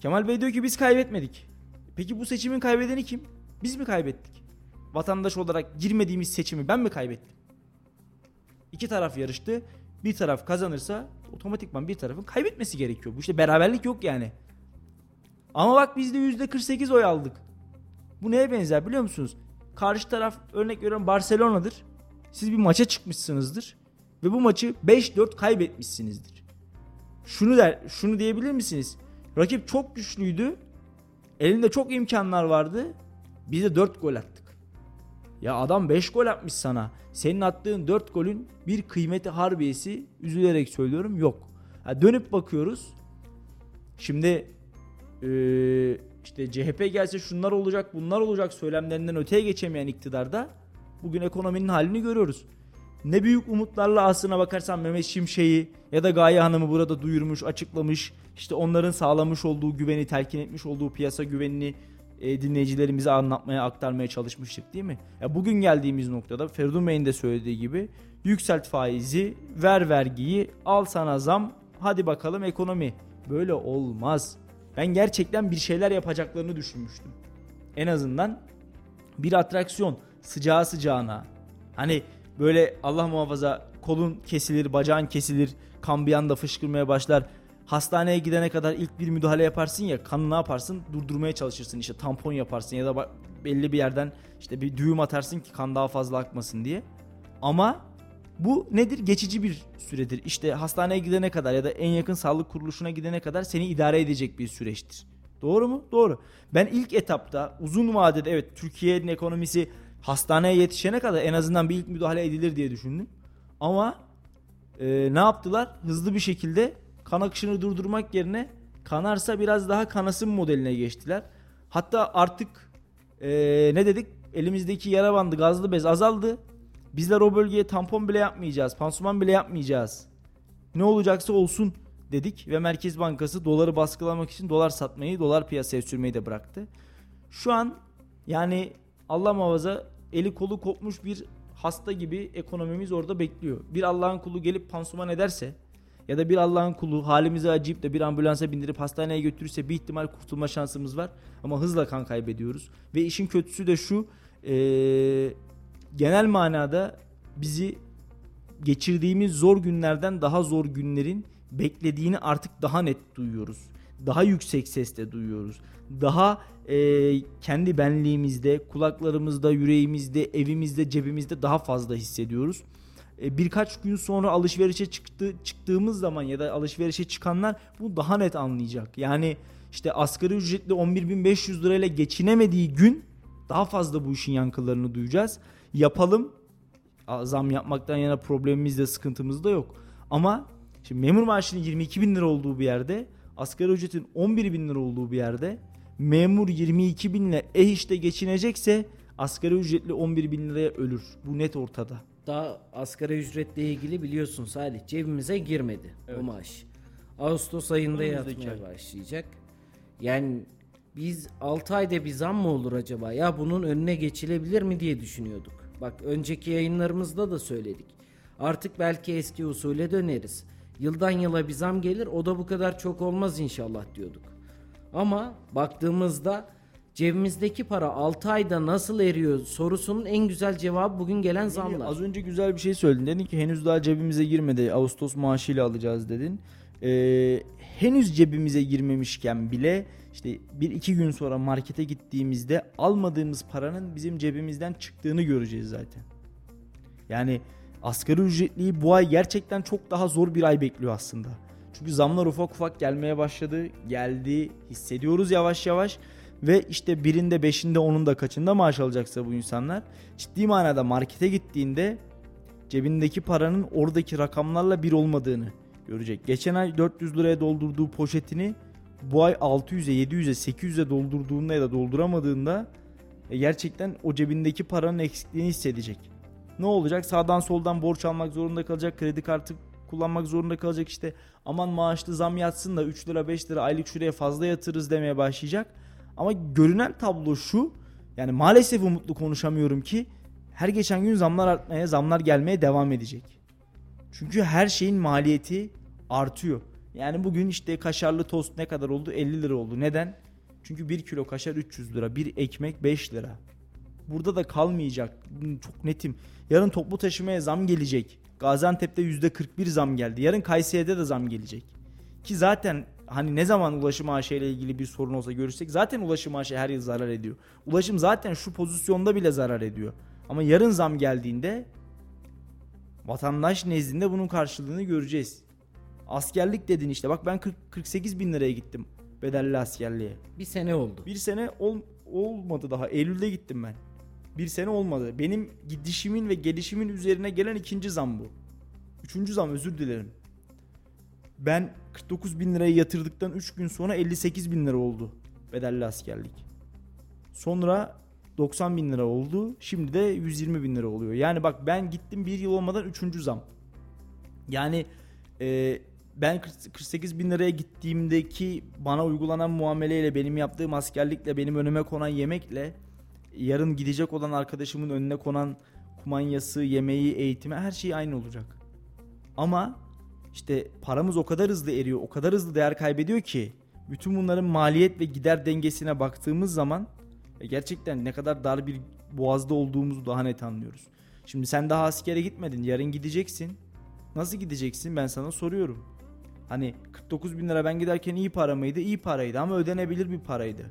Kemal Bey diyor ki biz kaybetmedik. Peki bu seçimin kaybedeni kim? Biz mi kaybettik? Vatandaş olarak girmediğimiz seçimi ben mi kaybettim? İki taraf yarıştı. Bir taraf kazanırsa otomatikman bir tarafın kaybetmesi gerekiyor. Bu işte beraberlik yok yani. Ama bak biz de %48 oy aldık. Bu neye benzer biliyor musunuz? Karşı taraf örnek veriyorum Barcelona'dır. siz bir maça çıkmışsınızdır ve bu maçı 5-4 kaybetmişsinizdir. Şunu der, şunu diyebilir misiniz? Rakip çok güçlüydü. Elinde çok imkanlar vardı. Biz de 4 gol attık. Ya adam 5 gol atmış sana. Senin attığın 4 golün bir kıymeti harbiyesi üzülerek söylüyorum yok. Ha, dönüp bakıyoruz. Şimdi ee, işte CHP gelse şunlar olacak bunlar olacak söylemlerinden öteye geçemeyen iktidarda bugün ekonominin halini görüyoruz. Ne büyük umutlarla aslına bakarsan Mehmet Şimşek'i ya da Gaye Hanım'ı burada duyurmuş, açıklamış. İşte onların sağlamış olduğu güveni, telkin etmiş olduğu piyasa güvenini e, dinleyicilerimize anlatmaya, aktarmaya çalışmıştık değil mi? Ya bugün geldiğimiz noktada Feridun Bey'in de söylediği gibi yükselt faizi, ver vergiyi, al sana zam, hadi bakalım ekonomi. Böyle olmaz. Ben gerçekten bir şeyler yapacaklarını düşünmüştüm. En azından bir atraksiyon sıcağı sıcağına. Hani böyle Allah muhafaza kolun kesilir, bacağın kesilir, kan bir anda fışkırmaya başlar. Hastaneye gidene kadar ilk bir müdahale yaparsın ya kanı ne yaparsın durdurmaya çalışırsın işte tampon yaparsın ya da belli bir yerden işte bir düğüm atarsın ki kan daha fazla akmasın diye. Ama bu nedir? Geçici bir süredir. İşte hastaneye gidene kadar ya da en yakın sağlık kuruluşuna gidene kadar seni idare edecek bir süreçtir. Doğru mu? Doğru. Ben ilk etapta uzun vadede evet Türkiye'nin ekonomisi hastaneye yetişene kadar en azından bir ilk müdahale edilir diye düşündüm. Ama e, ne yaptılar? Hızlı bir şekilde kan akışını durdurmak yerine kanarsa biraz daha kanasın modeline geçtiler. Hatta artık e, ne dedik? Elimizdeki yara bandı gazlı bez azaldı. Bizler o bölgeye tampon bile yapmayacağız, pansuman bile yapmayacağız. Ne olacaksa olsun dedik ve Merkez Bankası doları baskılamak için dolar satmayı, dolar piyasaya sürmeyi de bıraktı. Şu an yani Allah muhafaza eli kolu kopmuş bir hasta gibi ekonomimiz orada bekliyor. Bir Allah'ın kulu gelip pansuman ederse ya da bir Allah'ın kulu halimize acıyıp da bir ambulansa bindirip hastaneye götürürse bir ihtimal kurtulma şansımız var. Ama hızla kan kaybediyoruz. Ve işin kötüsü de şu ee, genel manada bizi geçirdiğimiz zor günlerden daha zor günlerin beklediğini artık daha net duyuyoruz. Daha yüksek sesle duyuyoruz. Daha e, kendi benliğimizde, kulaklarımızda, yüreğimizde, evimizde, cebimizde daha fazla hissediyoruz. E, birkaç gün sonra alışverişe çıktı, çıktığımız zaman ya da alışverişe çıkanlar bu daha net anlayacak. Yani işte asgari ücretli 11.500 lirayla geçinemediği gün daha fazla bu işin yankılarını duyacağız. Yapalım. Zam yapmaktan yana problemimiz de sıkıntımız da yok. Ama şimdi memur maaşının 22 bin lira olduğu bir yerde asgari ücretin 11 bin lira olduğu bir yerde memur 22 binle e işte geçinecekse asgari ücretli 11 bin liraya ölür. Bu net ortada. Daha asgari ücretle ilgili biliyorsun Salih cebimize girmedi evet. o maaş. Ağustos ayında yatmaya başlayacak. Yani biz 6 ayda bir zam mı olur acaba? Ya bunun önüne geçilebilir mi diye düşünüyorduk. Bak önceki yayınlarımızda da söyledik. Artık belki eski usule döneriz. Yıldan yıla bir zam gelir o da bu kadar çok olmaz inşallah diyorduk. Ama baktığımızda cebimizdeki para 6 ayda nasıl eriyor sorusunun en güzel cevabı bugün gelen zamlar. Az önce güzel bir şey söyledin. Dedin ki henüz daha cebimize girmedi. Ağustos maaşıyla alacağız dedin. Ee, henüz cebimize girmemişken bile işte bir iki gün sonra markete gittiğimizde almadığımız paranın bizim cebimizden çıktığını göreceğiz zaten. Yani asgari ücretliyi bu ay gerçekten çok daha zor bir ay bekliyor aslında. Çünkü zamlar ufak ufak gelmeye başladı. Geldi. Hissediyoruz yavaş yavaş. Ve işte birinde, beşinde, onunda, kaçında maaş alacaksa bu insanlar ciddi manada markete gittiğinde cebindeki paranın oradaki rakamlarla bir olmadığını görecek. Geçen ay 400 liraya doldurduğu poşetini bu ay 600'e, 700'e, 800'e doldurduğunda ya da dolduramadığında e, gerçekten o cebindeki paranın eksikliğini hissedecek. Ne olacak? Sağdan soldan borç almak zorunda kalacak. Kredi kartı kullanmak zorunda kalacak işte aman maaşlı zam yatsın da 3 lira 5 lira aylık şuraya fazla yatırırız demeye başlayacak. Ama görünen tablo şu yani maalesef umutlu konuşamıyorum ki her geçen gün zamlar artmaya zamlar gelmeye devam edecek. Çünkü her şeyin maliyeti artıyor. Yani bugün işte kaşarlı tost ne kadar oldu? 50 lira oldu. Neden? Çünkü 1 kilo kaşar 300 lira. Bir ekmek 5 lira. Burada da kalmayacak. Çok netim. Yarın toplu taşımaya zam gelecek. Gaziantep'te %41 zam geldi. Yarın Kayseri'de de zam gelecek. Ki zaten hani ne zaman ulaşım AŞ ile ilgili bir sorun olsa görürsek zaten ulaşım AŞ her yıl zarar ediyor. Ulaşım zaten şu pozisyonda bile zarar ediyor. Ama yarın zam geldiğinde Vatandaş nezdinde bunun karşılığını göreceğiz. Askerlik dedin işte. Bak ben 40, 48 bin liraya gittim bedelli askerliğe. Bir sene oldu. Bir sene ol, olmadı daha. Eylül'de gittim ben. Bir sene olmadı. Benim gidişimin ve gelişimin üzerine gelen ikinci zam bu. Üçüncü zam özür dilerim. Ben 49 bin liraya yatırdıktan 3 gün sonra 58 bin lira oldu bedelli askerlik. Sonra 90 bin lira oldu. Şimdi de 120 bin lira oluyor. Yani bak ben gittim bir yıl olmadan 3. zam. Yani e, ben 48 bin liraya gittiğimdeki bana uygulanan muameleyle benim yaptığım askerlikle benim önüme konan yemekle yarın gidecek olan arkadaşımın önüne konan kumanyası, yemeği, eğitimi her şey aynı olacak. Ama işte paramız o kadar hızlı eriyor, o kadar hızlı değer kaybediyor ki bütün bunların maliyet ve gider dengesine baktığımız zaman e, gerçekten ne kadar dar bir boğazda olduğumuzu daha net anlıyoruz. Şimdi sen daha askere gitmedin, yarın gideceksin. Nasıl gideceksin ben sana soruyorum. Hani 49 bin lira ben giderken iyi para mıydı? İyi paraydı ama ödenebilir bir paraydı.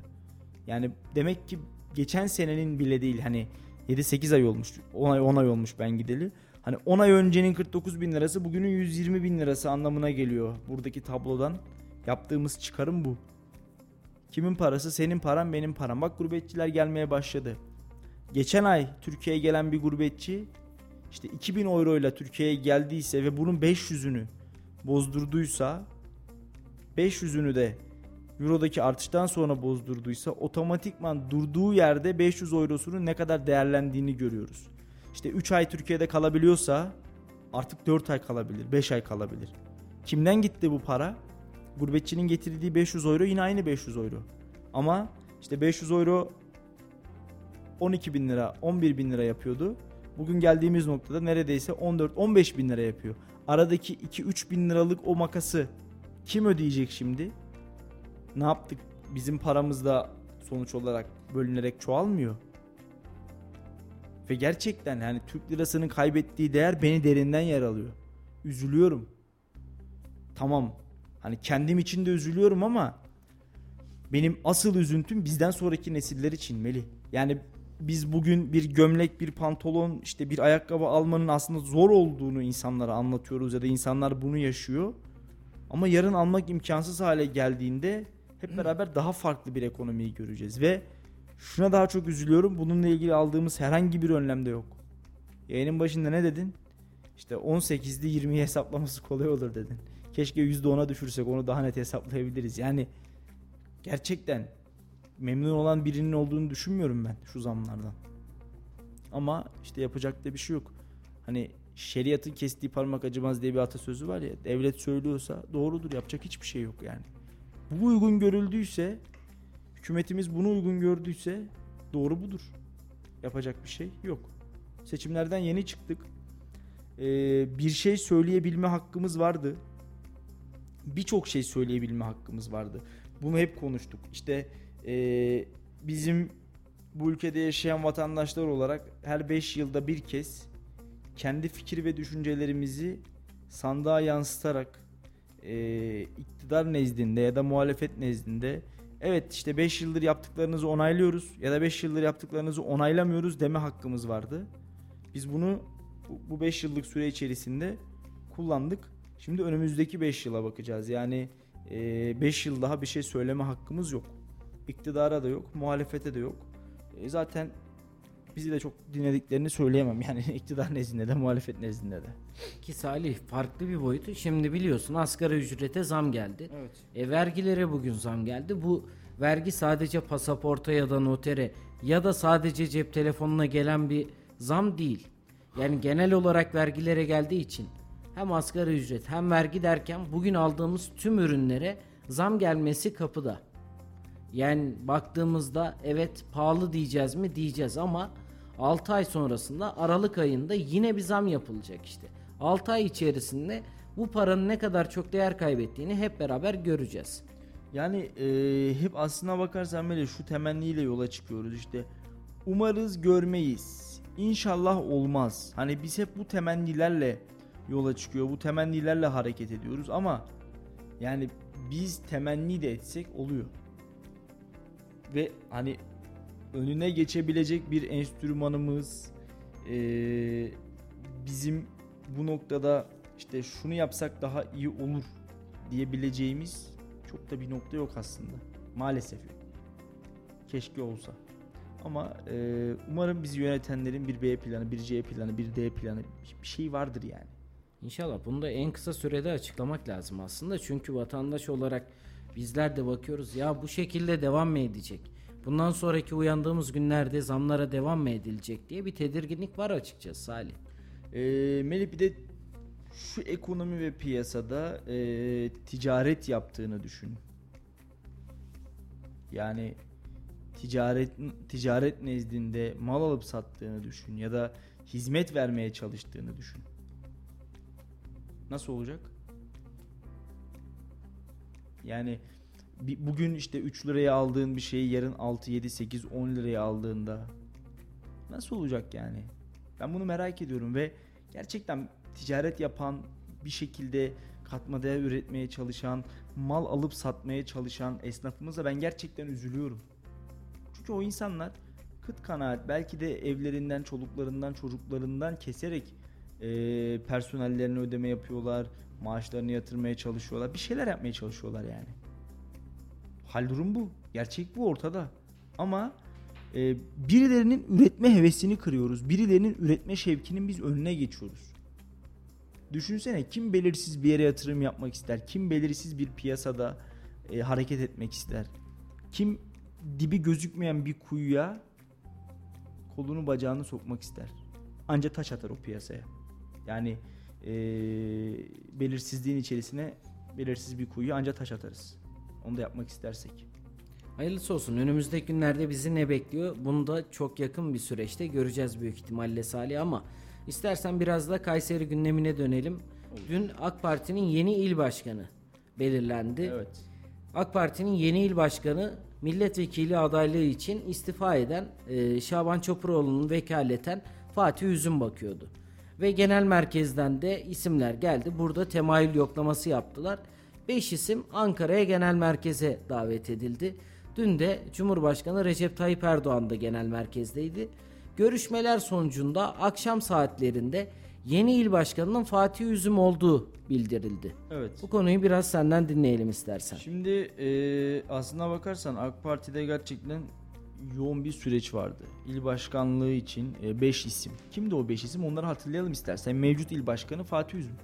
Yani demek ki geçen senenin bile değil hani 7-8 ay olmuş 10 ay 10 ay olmuş ben gideli. Hani 10 ay öncenin 49 bin lirası bugünün 120 bin lirası anlamına geliyor buradaki tablodan. Yaptığımız çıkarım bu. Kimin parası? Senin paran benim param. Bak gurbetçiler gelmeye başladı. Geçen ay Türkiye'ye gelen bir gurbetçi işte 2000 euro ile Türkiye'ye geldiyse ve bunun 500'ünü bozdurduysa 500'ünü de Euro'daki artıştan sonra bozdurduysa otomatikman durduğu yerde 500 eurosunun ne kadar değerlendiğini görüyoruz. İşte 3 ay Türkiye'de kalabiliyorsa artık 4 ay kalabilir, 5 ay kalabilir. Kimden gitti bu para? Gurbetçinin getirdiği 500 euro yine aynı 500 euro. Ama işte 500 euro 12 bin lira, 11 bin lira yapıyordu. Bugün geldiğimiz noktada neredeyse 14-15 bin lira yapıyor. Aradaki 2-3 bin liralık o makası kim ödeyecek şimdi? Ne yaptık? Bizim paramız da sonuç olarak bölünerek çoğalmıyor. Ve gerçekten yani Türk lirasının kaybettiği değer beni derinden yer alıyor. Üzülüyorum. Tamam. Hani kendim için de üzülüyorum ama benim asıl üzüntüm bizden sonraki nesiller için Melih. Yani biz bugün bir gömlek, bir pantolon, işte bir ayakkabı almanın aslında zor olduğunu insanlara anlatıyoruz ya da insanlar bunu yaşıyor. Ama yarın almak imkansız hale geldiğinde hep beraber daha farklı bir ekonomiyi göreceğiz ve şuna daha çok üzülüyorum. Bununla ilgili aldığımız herhangi bir önlem de yok. Yayının başında ne dedin? İşte 18'de 20'yi hesaplaması kolay olur dedin. Keşke %10'a düşürsek onu daha net hesaplayabiliriz. Yani gerçekten memnun olan birinin olduğunu düşünmüyorum ben şu zamlardan. Ama işte yapacak da bir şey yok. Hani şeriatın kestiği parmak acımaz diye bir atasözü var ya. Devlet söylüyorsa doğrudur. Yapacak hiçbir şey yok yani. Bu uygun görüldüyse hükümetimiz bunu uygun gördüyse doğru budur. Yapacak bir şey yok. Seçimlerden yeni çıktık. Ee, bir şey söyleyebilme hakkımız vardı. Birçok şey söyleyebilme hakkımız vardı. Bunu hep konuştuk. İşte ee, bizim bu ülkede yaşayan vatandaşlar olarak her 5 yılda bir kez kendi fikir ve düşüncelerimizi sandığa yansıtarak e, iktidar nezdinde ya da muhalefet nezdinde evet işte 5 yıldır yaptıklarınızı onaylıyoruz ya da 5 yıldır yaptıklarınızı onaylamıyoruz deme hakkımız vardı. Biz bunu bu 5 yıllık süre içerisinde kullandık. Şimdi önümüzdeki 5 yıla bakacağız. Yani 5 e, yıl daha bir şey söyleme hakkımız yok. İktidara da yok, muhalefete de yok. E, zaten bizi de çok dinlediklerini söyleyemem. Yani iktidar nezdinde de muhalefet nezdinde de. Ki Salih farklı bir boyutu. Şimdi biliyorsun asgari ücrete zam geldi. Evet. E, vergilere bugün zam geldi. Bu vergi sadece pasaporta ya da notere ya da sadece cep telefonuna gelen bir zam değil. Yani genel olarak vergilere geldiği için hem asgari ücret hem vergi derken bugün aldığımız tüm ürünlere zam gelmesi kapıda. Yani baktığımızda evet pahalı diyeceğiz mi diyeceğiz ama 6 ay sonrasında Aralık ayında yine bir zam yapılacak işte. 6 ay içerisinde bu paranın ne kadar çok değer kaybettiğini hep beraber göreceğiz. Yani e, hep aslına bakarsan böyle şu temenniyle yola çıkıyoruz işte. Umarız görmeyiz. İnşallah olmaz. Hani biz hep bu temennilerle yola çıkıyor. Bu temennilerle hareket ediyoruz ama yani biz temenni de etsek oluyor. Ve hani önüne geçebilecek bir enstrümanımız, e, bizim bu noktada işte şunu yapsak daha iyi olur diyebileceğimiz çok da bir nokta yok aslında. Maalesef. Keşke olsa. Ama e, umarım bizi yönetenlerin bir B planı, bir C planı, bir D planı bir şey vardır yani. İnşallah bunu da en kısa sürede açıklamak lazım aslında. Çünkü vatandaş olarak bizler de bakıyoruz ya bu şekilde devam mı edecek? Bundan sonraki uyandığımız günlerde zamlara devam mı edilecek diye bir tedirginlik var açıkçası Salih. E, Melih bir de şu ekonomi ve piyasada e, ticaret yaptığını düşün. Yani ticaret ticaret nezdinde mal alıp sattığını düşün ya da hizmet vermeye çalıştığını düşün. Nasıl olacak? Yani bugün işte 3 liraya aldığın bir şeyi yarın 6, 7, 8, 10 liraya aldığında nasıl olacak yani? Ben bunu merak ediyorum ve gerçekten ticaret yapan bir şekilde katma değer üretmeye çalışan, mal alıp satmaya çalışan esnafımıza ben gerçekten üzülüyorum. Çünkü o insanlar kıt kanaat belki de evlerinden, çoluklarından, çocuklarından keserek eee personellerine ödeme yapıyorlar, maaşlarını yatırmaya çalışıyorlar, bir şeyler yapmaya çalışıyorlar yani. Hal durum bu. Gerçek bu ortada. Ama e, birilerinin üretme hevesini kırıyoruz. Birilerinin üretme şevkinin biz önüne geçiyoruz. Düşünsene kim belirsiz bir yere yatırım yapmak ister? Kim belirsiz bir piyasada e, hareket etmek ister? Kim dibi gözükmeyen bir kuyuya kolunu bacağını sokmak ister? Anca taş atar o piyasaya. Yani e, belirsizliğin içerisine belirsiz bir kuyuya anca taş atarız. Onu da yapmak istersek. Hayırlısı olsun. Önümüzdeki günlerde bizi ne bekliyor? Bunu da çok yakın bir süreçte göreceğiz büyük ihtimalle Salih ama istersen biraz da Kayseri gündemine dönelim. Dün AK Parti'nin yeni il başkanı belirlendi. Evet. AK Parti'nin yeni il başkanı milletvekili adaylığı için istifa eden e, Şaban Çopuroğlu'nun vekaleten Fatih Üzüm bakıyordu. Ve genel merkezden de isimler geldi. Burada temayül yoklaması yaptılar. 5 isim Ankara'ya genel merkeze davet edildi. Dün de Cumhurbaşkanı Recep Tayyip Erdoğan da genel merkezdeydi. Görüşmeler sonucunda akşam saatlerinde yeni il başkanının Fatih Üzüm olduğu bildirildi. Evet. Bu konuyu biraz senden dinleyelim istersen. Şimdi e, aslına bakarsan AK Parti'de gerçekten yoğun bir süreç vardı. İl başkanlığı için 5 isim. Kimdi o 5 isim? Onları hatırlayalım istersen. Mevcut il başkanı Fatih Üzüm.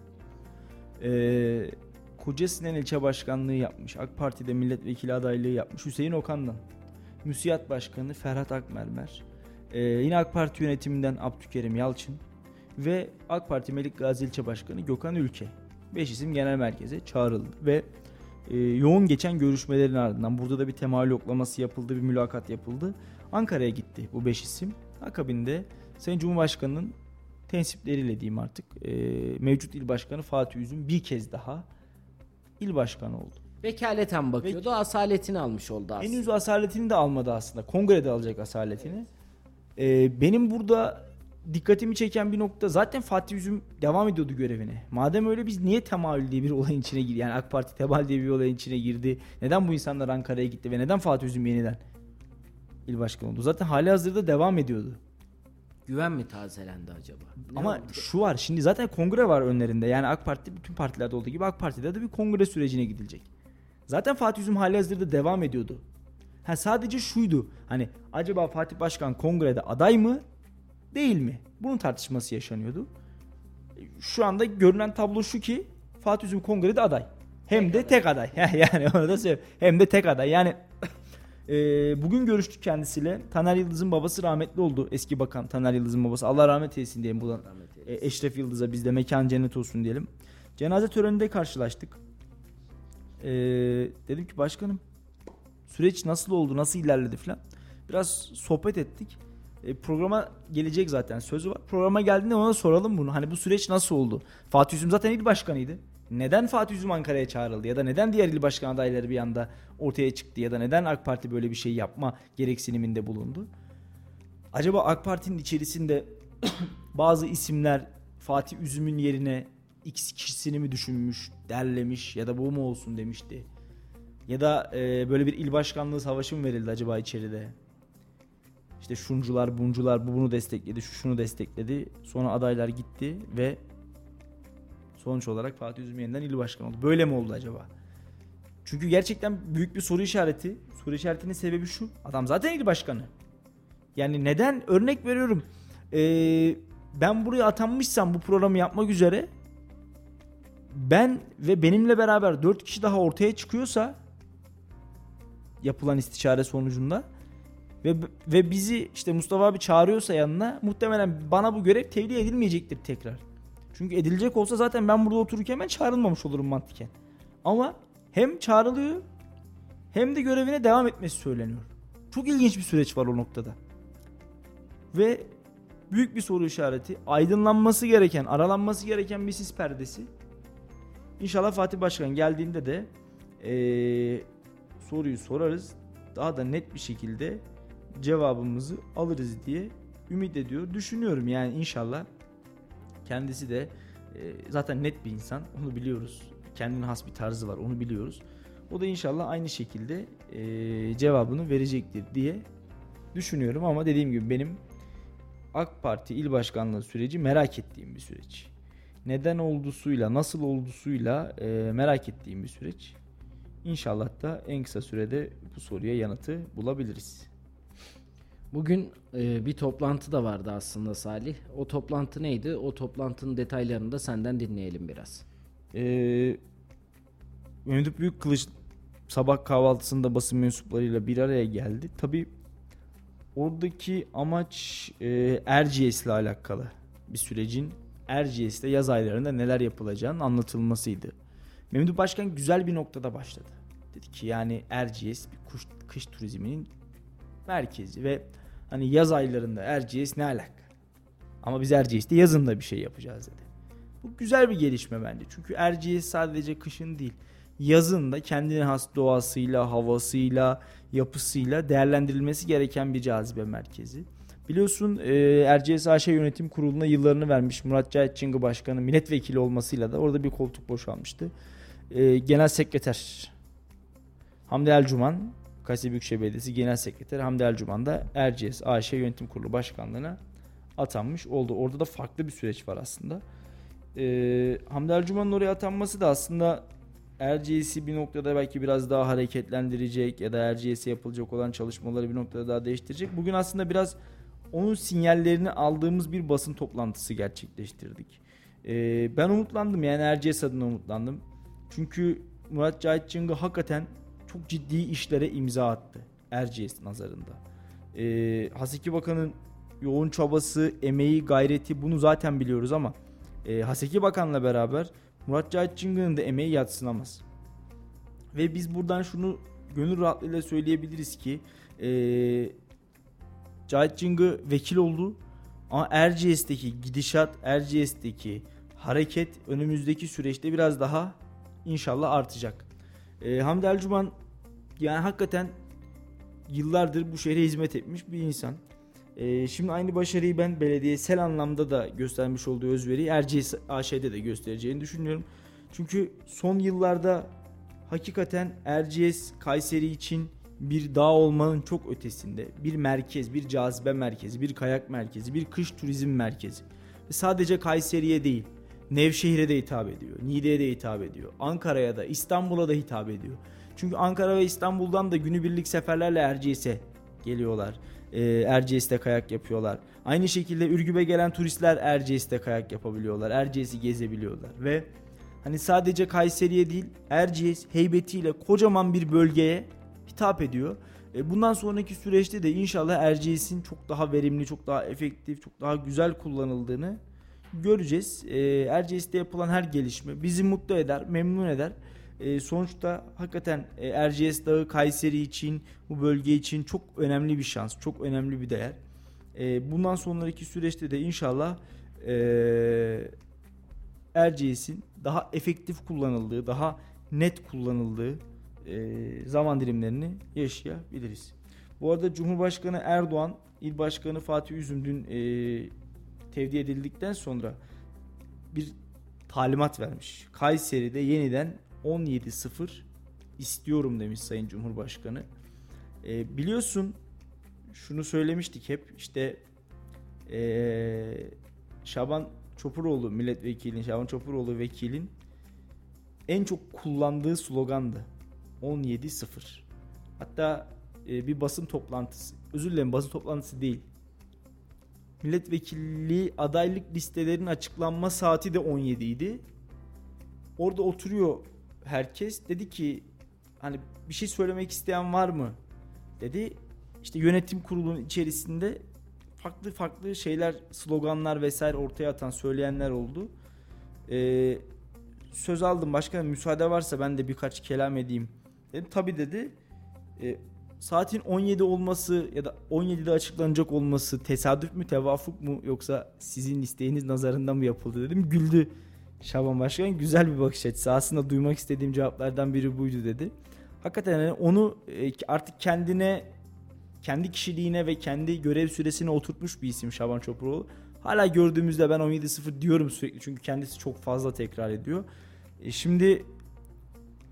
E, Koca Sinan ilçe başkanlığı yapmış. AK Parti'de milletvekili adaylığı yapmış. Hüseyin Okan'dan. Müsiyat başkanı Ferhat Akmermer. E, yine AK Parti yönetiminden Abdülkerim Yalçın. Ve AK Parti Melik Gazi ilçe başkanı Gökhan Ülke. 5 isim genel merkeze çağrıldı ve e, yoğun geçen görüşmelerin ardından burada da bir temayül yoklaması yapıldı, bir mülakat yapıldı. Ankara'ya gitti bu 5 isim. Akabinde Sayın Cumhurbaşkanı'nın tensipleriyle diyeyim artık e, mevcut il başkanı Fatih Üzüm bir kez daha il başkanı oldu. Vekaleten bakıyordu. Asaletini almış oldu aslında. Henüz asaletini de almadı aslında. Kongrede alacak asaletini. Ee, benim burada dikkatimi çeken bir nokta zaten Fatih Üzüm devam ediyordu görevine. Madem öyle biz niye temayül diye bir olayın içine girdi? Yani AK Parti temayül diye bir olayın içine girdi. Neden bu insanlar Ankara'ya gitti ve neden Fatih Üzüm yeniden il başkanı oldu? Zaten hali hazırda devam ediyordu. Güven mi tazelendi acaba? Ne Ama oldu? şu var şimdi zaten kongre var önlerinde. Yani AK Parti bütün partilerde olduğu gibi AK Parti'de de bir kongre sürecine gidilecek. Zaten Fatih Üzüm hali hazırda devam ediyordu. Ha sadece şuydu. Hani acaba Fatih Başkan kongrede aday mı? Değil mi? Bunun tartışması yaşanıyordu. Şu anda görünen tablo şu ki Fatih Üzüm kongrede aday. Hem de tek aday. yani onu da söyleyeyim. Hem de tek aday. Yani e, bugün görüştük kendisiyle. Taner Yıldız'ın babası rahmetli oldu. Eski bakan Taner Yıldız'ın babası. Allah rahmet eylesin diyelim buradan. E. Eşref Yıldız'a biz de mekan cennet olsun diyelim. Cenaze töreninde karşılaştık. E, dedim ki başkanım süreç nasıl oldu, nasıl ilerledi falan. Biraz sohbet ettik. E, programa gelecek zaten sözü var. Programa geldiğinde ona soralım bunu. Hani bu süreç nasıl oldu? Fatih Üzüm zaten il başkanıydı. Neden Fatih Üzüm Ankara'ya çağrıldı ya da neden diğer il başkan adayları bir anda ortaya çıktı ya da neden AK Parti böyle bir şey yapma gereksiniminde bulundu? Acaba AK Parti'nin içerisinde bazı isimler Fatih Üzüm'ün yerine X kişisini mi düşünmüş, derlemiş ya da bu mu olsun demişti. Ya da e, böyle bir il başkanlığı savaşı mı verildi acaba içeride? İşte şuncular, buncular bu bunu destekledi, şu şunu destekledi. Sonra adaylar gitti ve Sonuç olarak Fatih Üzüm yeniden il başkanı oldu. Böyle mi oldu acaba? Çünkü gerçekten büyük bir soru işareti. Soru işaretinin sebebi şu. Adam zaten il başkanı. Yani neden? Örnek veriyorum. Ee, ben buraya atanmışsam bu programı yapmak üzere ben ve benimle beraber 4 kişi daha ortaya çıkıyorsa yapılan istişare sonucunda ve ve bizi işte Mustafa abi çağırıyorsa yanına muhtemelen bana bu görev tevdi edilmeyecektir tekrar. Çünkü edilecek olsa zaten ben burada otururken ben çağrılmamış olurum mantıken. Ama hem çağrılıyor hem de görevine devam etmesi söyleniyor. Çok ilginç bir süreç var o noktada. Ve büyük bir soru işareti. Aydınlanması gereken, aralanması gereken bir sis perdesi. İnşallah Fatih Başkan geldiğinde de ee, soruyu sorarız. Daha da net bir şekilde cevabımızı alırız diye ümit ediyor. Düşünüyorum yani inşallah kendisi de e, zaten net bir insan. Onu biliyoruz. Kendine has bir tarzı var. Onu biliyoruz. O da inşallah aynı şekilde e, cevabını verecektir diye düşünüyorum ama dediğim gibi benim AK Parti il başkanlığı süreci merak ettiğim bir süreç. Neden oldusuyla, nasıl oldusuyla e, merak ettiğim bir süreç. İnşallah da en kısa sürede bu soruya yanıtı bulabiliriz. Bugün e, bir toplantı da vardı aslında Salih. O toplantı neydi? O toplantının detaylarını da senden dinleyelim biraz. Ee, Mehmet Büyük Kılıç sabah kahvaltısında basın mensuplarıyla bir araya geldi. Tabi oradaki amaç e, Erciyes ile alakalı bir sürecin Erciyes'te yaz aylarında neler yapılacağının anlatılmasıydı. Mehmet Başkan güzel bir noktada başladı. Dedi ki yani Erciyes bir kuş, kış turizminin merkezi ve hani yaz aylarında Erciyes ne alaka? Ama biz Erciyes'te yazın da bir şey yapacağız dedi. Bu güzel bir gelişme bence. Çünkü Erciyes sadece kışın değil, yazın da kendine has doğasıyla, havasıyla, yapısıyla değerlendirilmesi gereken bir cazibe merkezi. Biliyorsun e, Erciyes AŞ Yönetim Kurulu'na yıllarını vermiş Murat Cahit Çıngı Başkanı milletvekili olmasıyla da orada bir koltuk boşalmıştı. E, Genel Sekreter Hamdi Elcuman, Kayseri Büyükşehir Belediyesi Genel Sekreteri Hamdi Elcuman da Erciyes AŞ Yönetim Kurulu Başkanlığı'na atanmış oldu. Orada da farklı bir süreç var aslında. Ee, Hamdi Ercüman'ın oraya atanması da aslında Erciyes'i bir noktada belki biraz daha hareketlendirecek ya da Erciyes'e yapılacak olan çalışmaları bir noktada daha değiştirecek. Bugün aslında biraz onun sinyallerini aldığımız bir basın toplantısı gerçekleştirdik. Ee, ben umutlandım yani Erciyes adına umutlandım. Çünkü Murat Cahit Çıngı hakikaten çok ciddi işlere imza attı Erciyes nazarında. Ee, Haseki Bakan'ın yoğun çabası, emeği, gayreti bunu zaten biliyoruz ama e, Haseki Bakan'la beraber Murat Cahit Çıngı'nın da emeği yatsınamaz. Ve biz buradan şunu gönül rahatlığıyla söyleyebiliriz ki e, Cahit Çıngı vekil oldu ama Erciyes'teki gidişat, Erciyes'teki hareket önümüzdeki süreçte biraz daha inşallah artacak. E, Hamdi Ercuman yani hakikaten yıllardır bu şehre hizmet etmiş bir insan. E, şimdi aynı başarıyı ben belediyesel anlamda da göstermiş olduğu özveriyi Erciyes AŞ'de de göstereceğini düşünüyorum. Çünkü son yıllarda hakikaten Erciyes Kayseri için bir dağ olmanın çok ötesinde bir merkez, bir cazibe merkezi, bir kayak merkezi, bir kış turizm merkezi. Ve sadece Kayseri'ye değil, Nevşehir'e de hitap ediyor, Niğde'ye de hitap ediyor, Ankara'ya da, İstanbul'a da hitap ediyor. Çünkü Ankara ve İstanbul'dan da günübirlik seferlerle Erciyes'e geliyorlar. Ee, Erciyes'te kayak yapıyorlar. Aynı şekilde Ürgüp'e gelen turistler Erciyes'te kayak yapabiliyorlar. Erciyes'i gezebiliyorlar ve hani sadece Kayseri'ye değil Erciyes heybetiyle kocaman bir bölgeye hitap ediyor. E, bundan sonraki süreçte de inşallah Erciyes'in çok daha verimli, çok daha efektif, çok daha güzel kullanıldığını göreceğiz. E, Erciyes'te yapılan her gelişme bizi mutlu eder, memnun eder. E, sonuçta hakikaten e, Erciyes Dağı Kayseri için, bu bölge için çok önemli bir şans, çok önemli bir değer. E, bundan sonraki süreçte de inşallah e, Erciyes'in daha efektif kullanıldığı, daha net kullanıldığı e, zaman dilimlerini yaşayabiliriz. Bu arada Cumhurbaşkanı Erdoğan, İl Başkanı Fatih Üzüm dün e, tevdi edildikten sonra bir talimat vermiş. Kayseri'de yeniden 17-0 istiyorum demiş Sayın Cumhurbaşkanı. E, biliyorsun şunu söylemiştik hep işte e, Şaban Çopuroğlu milletvekilin, Şaban Çopuroğlu vekilin en çok kullandığı slogandı. 17-0. Hatta e, bir basın toplantısı, özür dilerim basın toplantısı değil. Milletvekilliği adaylık listelerinin açıklanma saati de 17 idi. Orada oturuyor herkes. Dedi ki hani bir şey söylemek isteyen var mı? Dedi. İşte yönetim kurulunun içerisinde farklı farklı şeyler, sloganlar vesaire ortaya atan söyleyenler oldu. Ee, söz aldım başkanım müsaade varsa ben de birkaç kelam edeyim. Dedim tabi dedi. Ee, saatin 17 olması ya da 17'de açıklanacak olması tesadüf mü tevafuk mu yoksa sizin isteğiniz nazarında mı yapıldı dedim. Güldü Şaban Başkan. Güzel bir bakış açısı. Aslında duymak istediğim cevaplardan biri buydu dedi. Hakikaten yani onu e, artık kendine kendi kişiliğine ve kendi görev süresine oturtmuş bir isim Şaban Çopuroğlu. Hala gördüğümüzde ben 17-0 diyorum sürekli çünkü kendisi çok fazla tekrar ediyor. E şimdi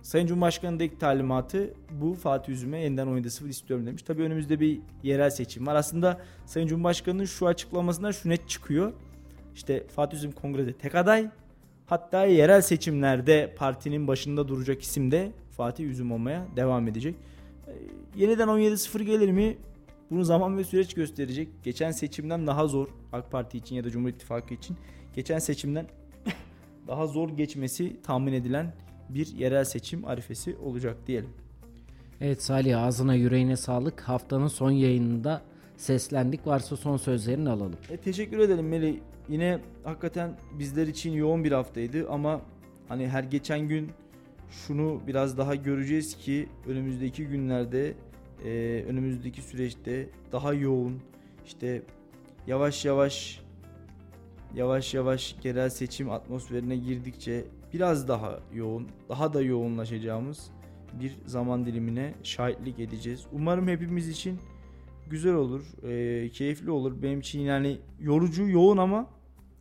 Sayın Cumhurbaşkanı'nın ilk talimatı bu Fatih Üzüm'e yeniden 17-0 istiyorum demiş. Tabii önümüzde bir yerel seçim var. Aslında Sayın Cumhurbaşkanı'nın şu açıklamasından şu net çıkıyor. İşte Fatih Üzüm kongrede tek aday. Hatta yerel seçimlerde partinin başında duracak isim de Fatih Üzüm olmaya devam edecek. E, yeniden 17-0 gelir mi? Bunu zaman ve süreç gösterecek. Geçen seçimden daha zor AK Parti için ya da Cumhur İttifakı için. Geçen seçimden daha zor geçmesi tahmin edilen bir yerel seçim arifesi olacak diyelim. Evet Salih ağzına yüreğine sağlık. Haftanın son yayınında seslendik. Varsa son sözlerini alalım. E, teşekkür edelim Melih. Yine hakikaten bizler için yoğun bir haftaydı ama hani her geçen gün şunu biraz daha göreceğiz ki önümüzdeki günlerde e, önümüzdeki süreçte daha yoğun işte yavaş yavaş yavaş yavaş yerel seçim atmosferine girdikçe biraz daha yoğun, daha da yoğunlaşacağımız bir zaman dilimine şahitlik edeceğiz. Umarım hepimiz için güzel olur, e, keyifli olur. Benim için yani yorucu, yoğun ama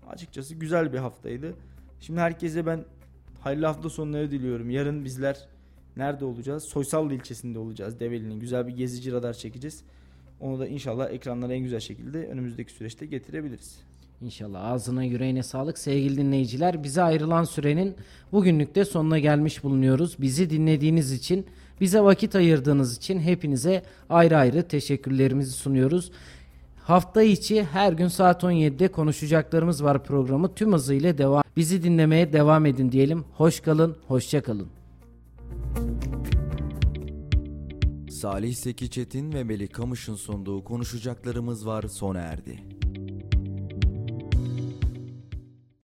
açıkçası güzel bir haftaydı. Şimdi herkese ben hayırlı hafta sonları diliyorum. Yarın bizler nerede olacağız? Soysal ilçesinde olacağız Develi'nin. Güzel bir gezici radar çekeceğiz. Onu da inşallah ekranlara en güzel şekilde önümüzdeki süreçte getirebiliriz. İnşallah ağzına yüreğine sağlık sevgili dinleyiciler. Bize ayrılan sürenin bugünlük de sonuna gelmiş bulunuyoruz. Bizi dinlediğiniz için, bize vakit ayırdığınız için hepinize ayrı ayrı teşekkürlerimizi sunuyoruz. Hafta içi her gün saat 17'de konuşacaklarımız var programı tüm hızıyla devam. Bizi dinlemeye devam edin diyelim. Hoş kalın, hoşça kalın. Salih Seki Çetin ve Melih Kamış'ın sunduğu konuşacaklarımız var sona erdi.